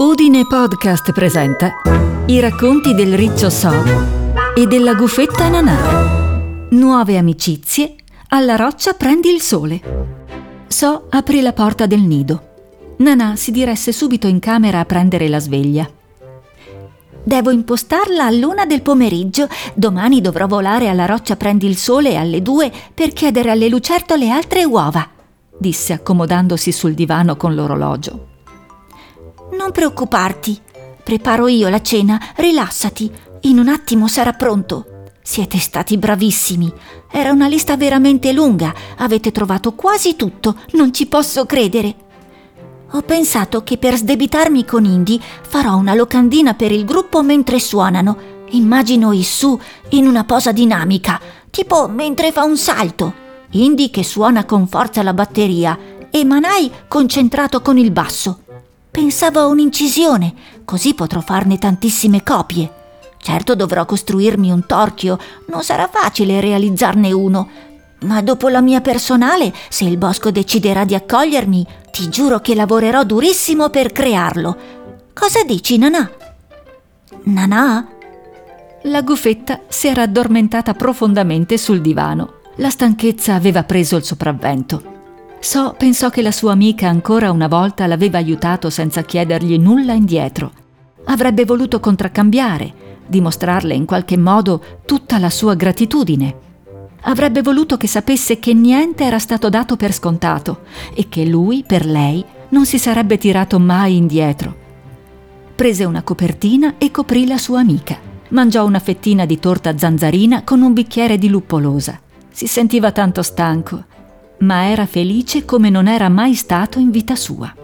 Udine Podcast presenta i racconti del riccio So e della gufetta Nanà. Nuove amicizie, alla roccia prendi il sole. So aprì la porta del nido. Nanà si diresse subito in camera a prendere la sveglia. Devo impostarla all'una del pomeriggio. Domani dovrò volare alla roccia Prendi il Sole alle due per chiedere alle lucertole altre uova, disse accomodandosi sul divano con l'orologio. Non preoccuparti, preparo io la cena, rilassati, in un attimo sarà pronto. Siete stati bravissimi. Era una lista veramente lunga, avete trovato quasi tutto, non ci posso credere. Ho pensato che per sdebitarmi con Indy farò una locandina per il gruppo mentre suonano. Immagino Issu in una posa dinamica, tipo mentre fa un salto. Indy che suona con forza la batteria e Manai concentrato con il basso. Pensavo a un'incisione, così potrò farne tantissime copie. Certo dovrò costruirmi un torchio, non sarà facile realizzarne uno, ma dopo la mia personale, se il bosco deciderà di accogliermi, ti giuro che lavorerò durissimo per crearlo. Cosa dici, Nanà? Nanà? La gufetta si era addormentata profondamente sul divano. La stanchezza aveva preso il sopravvento. So pensò che la sua amica ancora una volta l'aveva aiutato senza chiedergli nulla indietro. Avrebbe voluto contraccambiare, dimostrarle in qualche modo tutta la sua gratitudine Avrebbe voluto che sapesse che niente era stato dato per scontato e che lui, per lei, non si sarebbe tirato mai indietro. Prese una copertina e coprì la sua amica. Mangiò una fettina di torta zanzarina con un bicchiere di luppolosa. Si sentiva tanto stanco, ma era felice come non era mai stato in vita sua.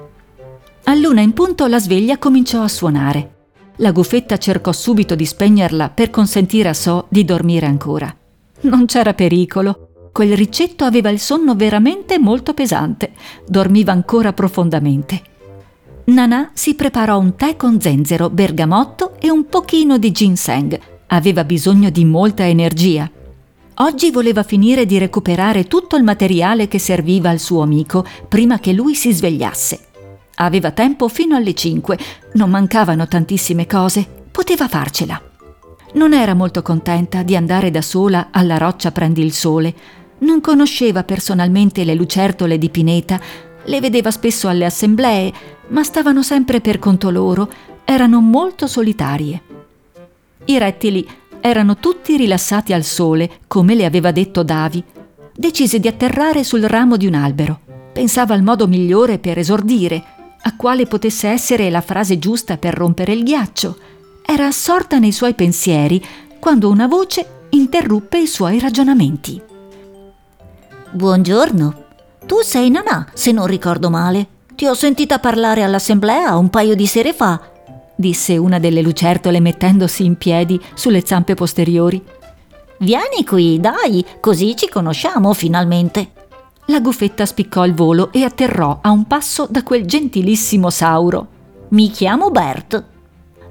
A luna in punto la sveglia cominciò a suonare. La gufetta cercò subito di spegnerla per consentire a So di dormire ancora. Non c'era pericolo. Quel ricetto aveva il sonno veramente molto pesante. Dormiva ancora profondamente. Nanà si preparò un tè con zenzero, bergamotto e un pochino di ginseng. Aveva bisogno di molta energia. Oggi voleva finire di recuperare tutto il materiale che serviva al suo amico prima che lui si svegliasse. Aveva tempo fino alle 5, non mancavano tantissime cose, poteva farcela. Non era molto contenta di andare da sola alla roccia Prendi il Sole. Non conosceva personalmente le lucertole di Pineta, le vedeva spesso alle assemblee, ma stavano sempre per conto loro, erano molto solitarie. I rettili erano tutti rilassati al sole, come le aveva detto Davi. Decise di atterrare sul ramo di un albero. Pensava al modo migliore per esordire, a quale potesse essere la frase giusta per rompere il ghiaccio era assorta nei suoi pensieri quando una voce interruppe i suoi ragionamenti. Buongiorno, tu sei Nanà, se non ricordo male. Ti ho sentita parlare all'assemblea un paio di sere fa, disse una delle lucertole mettendosi in piedi sulle zampe posteriori. Vieni qui, dai, così ci conosciamo finalmente. La gufetta spiccò il volo e atterrò a un passo da quel gentilissimo Sauro. Mi chiamo Bert.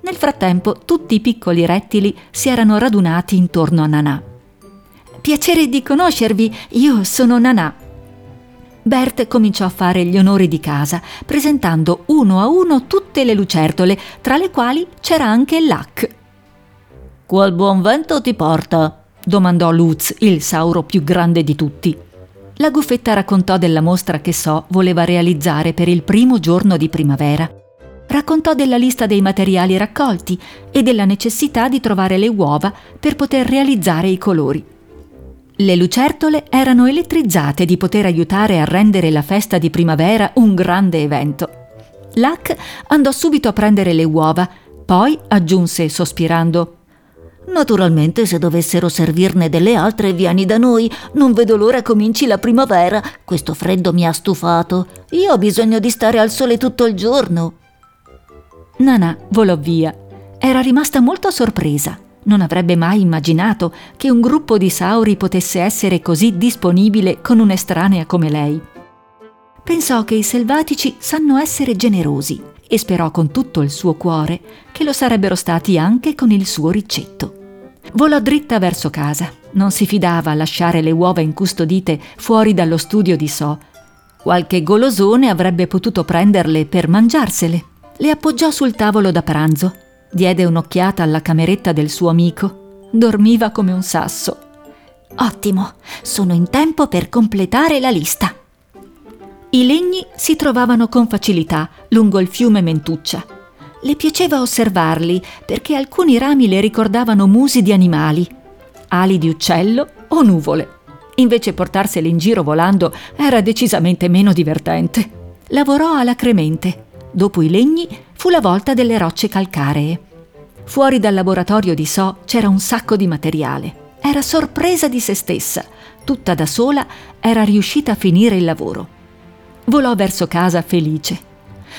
Nel frattempo tutti i piccoli rettili si erano radunati intorno a Nanà. Piacere di conoscervi, io sono Nanà. Bert cominciò a fare gli onori di casa, presentando uno a uno tutte le lucertole, tra le quali c'era anche Lac. Qual buon vento ti porta? domandò Lutz, il sauro più grande di tutti. La gufetta raccontò della mostra che So voleva realizzare per il primo giorno di primavera raccontò della lista dei materiali raccolti e della necessità di trovare le uova per poter realizzare i colori. Le lucertole erano elettrizzate di poter aiutare a rendere la festa di primavera un grande evento. Lac andò subito a prendere le uova, poi aggiunse sospirando Naturalmente se dovessero servirne delle altre vieni da noi, non vedo l'ora cominci la primavera, questo freddo mi ha stufato, io ho bisogno di stare al sole tutto il giorno. Nana volò via. Era rimasta molto sorpresa. Non avrebbe mai immaginato che un gruppo di sauri potesse essere così disponibile con un'estranea come lei. Pensò che i selvatici sanno essere generosi e sperò con tutto il suo cuore che lo sarebbero stati anche con il suo ricetto. Volò dritta verso casa. Non si fidava a lasciare le uova incustodite fuori dallo studio di So. Qualche golosone avrebbe potuto prenderle per mangiarsele Le appoggiò sul tavolo da pranzo, diede un'occhiata alla cameretta del suo amico. Dormiva come un sasso. Ottimo, sono in tempo per completare la lista. I legni si trovavano con facilità lungo il fiume Mentuccia. Le piaceva osservarli perché alcuni rami le ricordavano musi di animali, ali di uccello o nuvole. Invece portarseli in giro volando era decisamente meno divertente. Lavorò alla cremente. Dopo i legni fu la volta delle rocce calcaree. Fuori dal laboratorio di So c'era un sacco di materiale. Era sorpresa di se stessa. Tutta da sola era riuscita a finire il lavoro. Volò verso casa felice.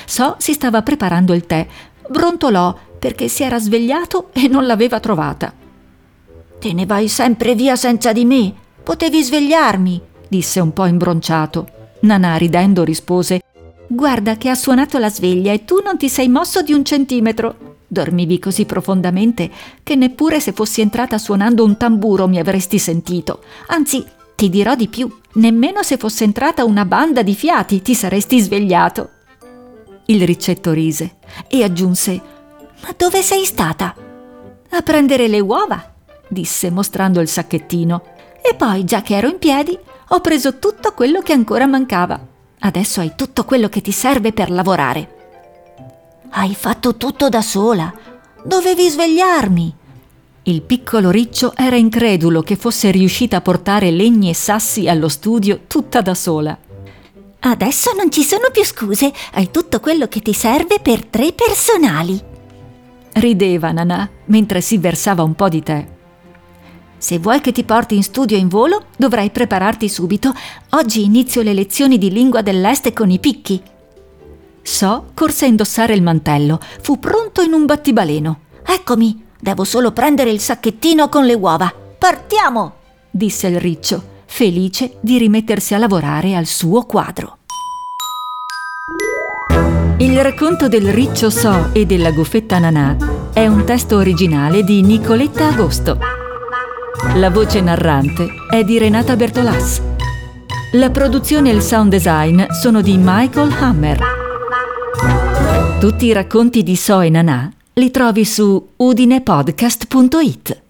So si stava preparando il tè. Brontolò perché si era svegliato e non l'aveva trovata. Te ne vai sempre via senza di me. Potevi svegliarmi, disse un po' imbronciato. Nanà ridendo rispose Guarda che ha suonato la sveglia e tu non ti sei mosso di un centimetro. Dormivi così profondamente che neppure se fossi entrata suonando un tamburo mi avresti sentito. Anzi, ti dirò di più, nemmeno se fosse entrata una banda di fiati ti saresti svegliato. Il ricetto rise e aggiunse Ma dove sei stata? A prendere le uova, disse mostrando il sacchettino. E poi, già che ero in piedi, ho preso tutto quello che ancora mancava. Adesso hai tutto quello che ti serve per lavorare. Hai fatto tutto da sola. Dovevi svegliarmi. Il piccolo riccio era incredulo che fosse riuscita a portare legni e sassi allo studio tutta da sola. Adesso non ci sono più scuse, hai tutto quello che ti serve per tre personali. Rideva Nanà mentre si versava un po' di tè. Se vuoi che ti porti in studio in volo, dovrai prepararti subito. Oggi inizio le lezioni di lingua dell'Est con i picchi. So corse a indossare il mantello. Fu pronto in un battibaleno. Eccomi, devo solo prendere il sacchettino con le uova. Partiamo! disse il riccio, felice di rimettersi a lavorare al suo quadro. Il racconto del riccio So e della goffetta Nanà è un testo originale di Nicoletta Agosto. La voce narrante è di Renata Bertolas. La produzione e il sound design sono di Michael Hammer. Tutti i racconti di So e Nanà li trovi su udinepodcast.it.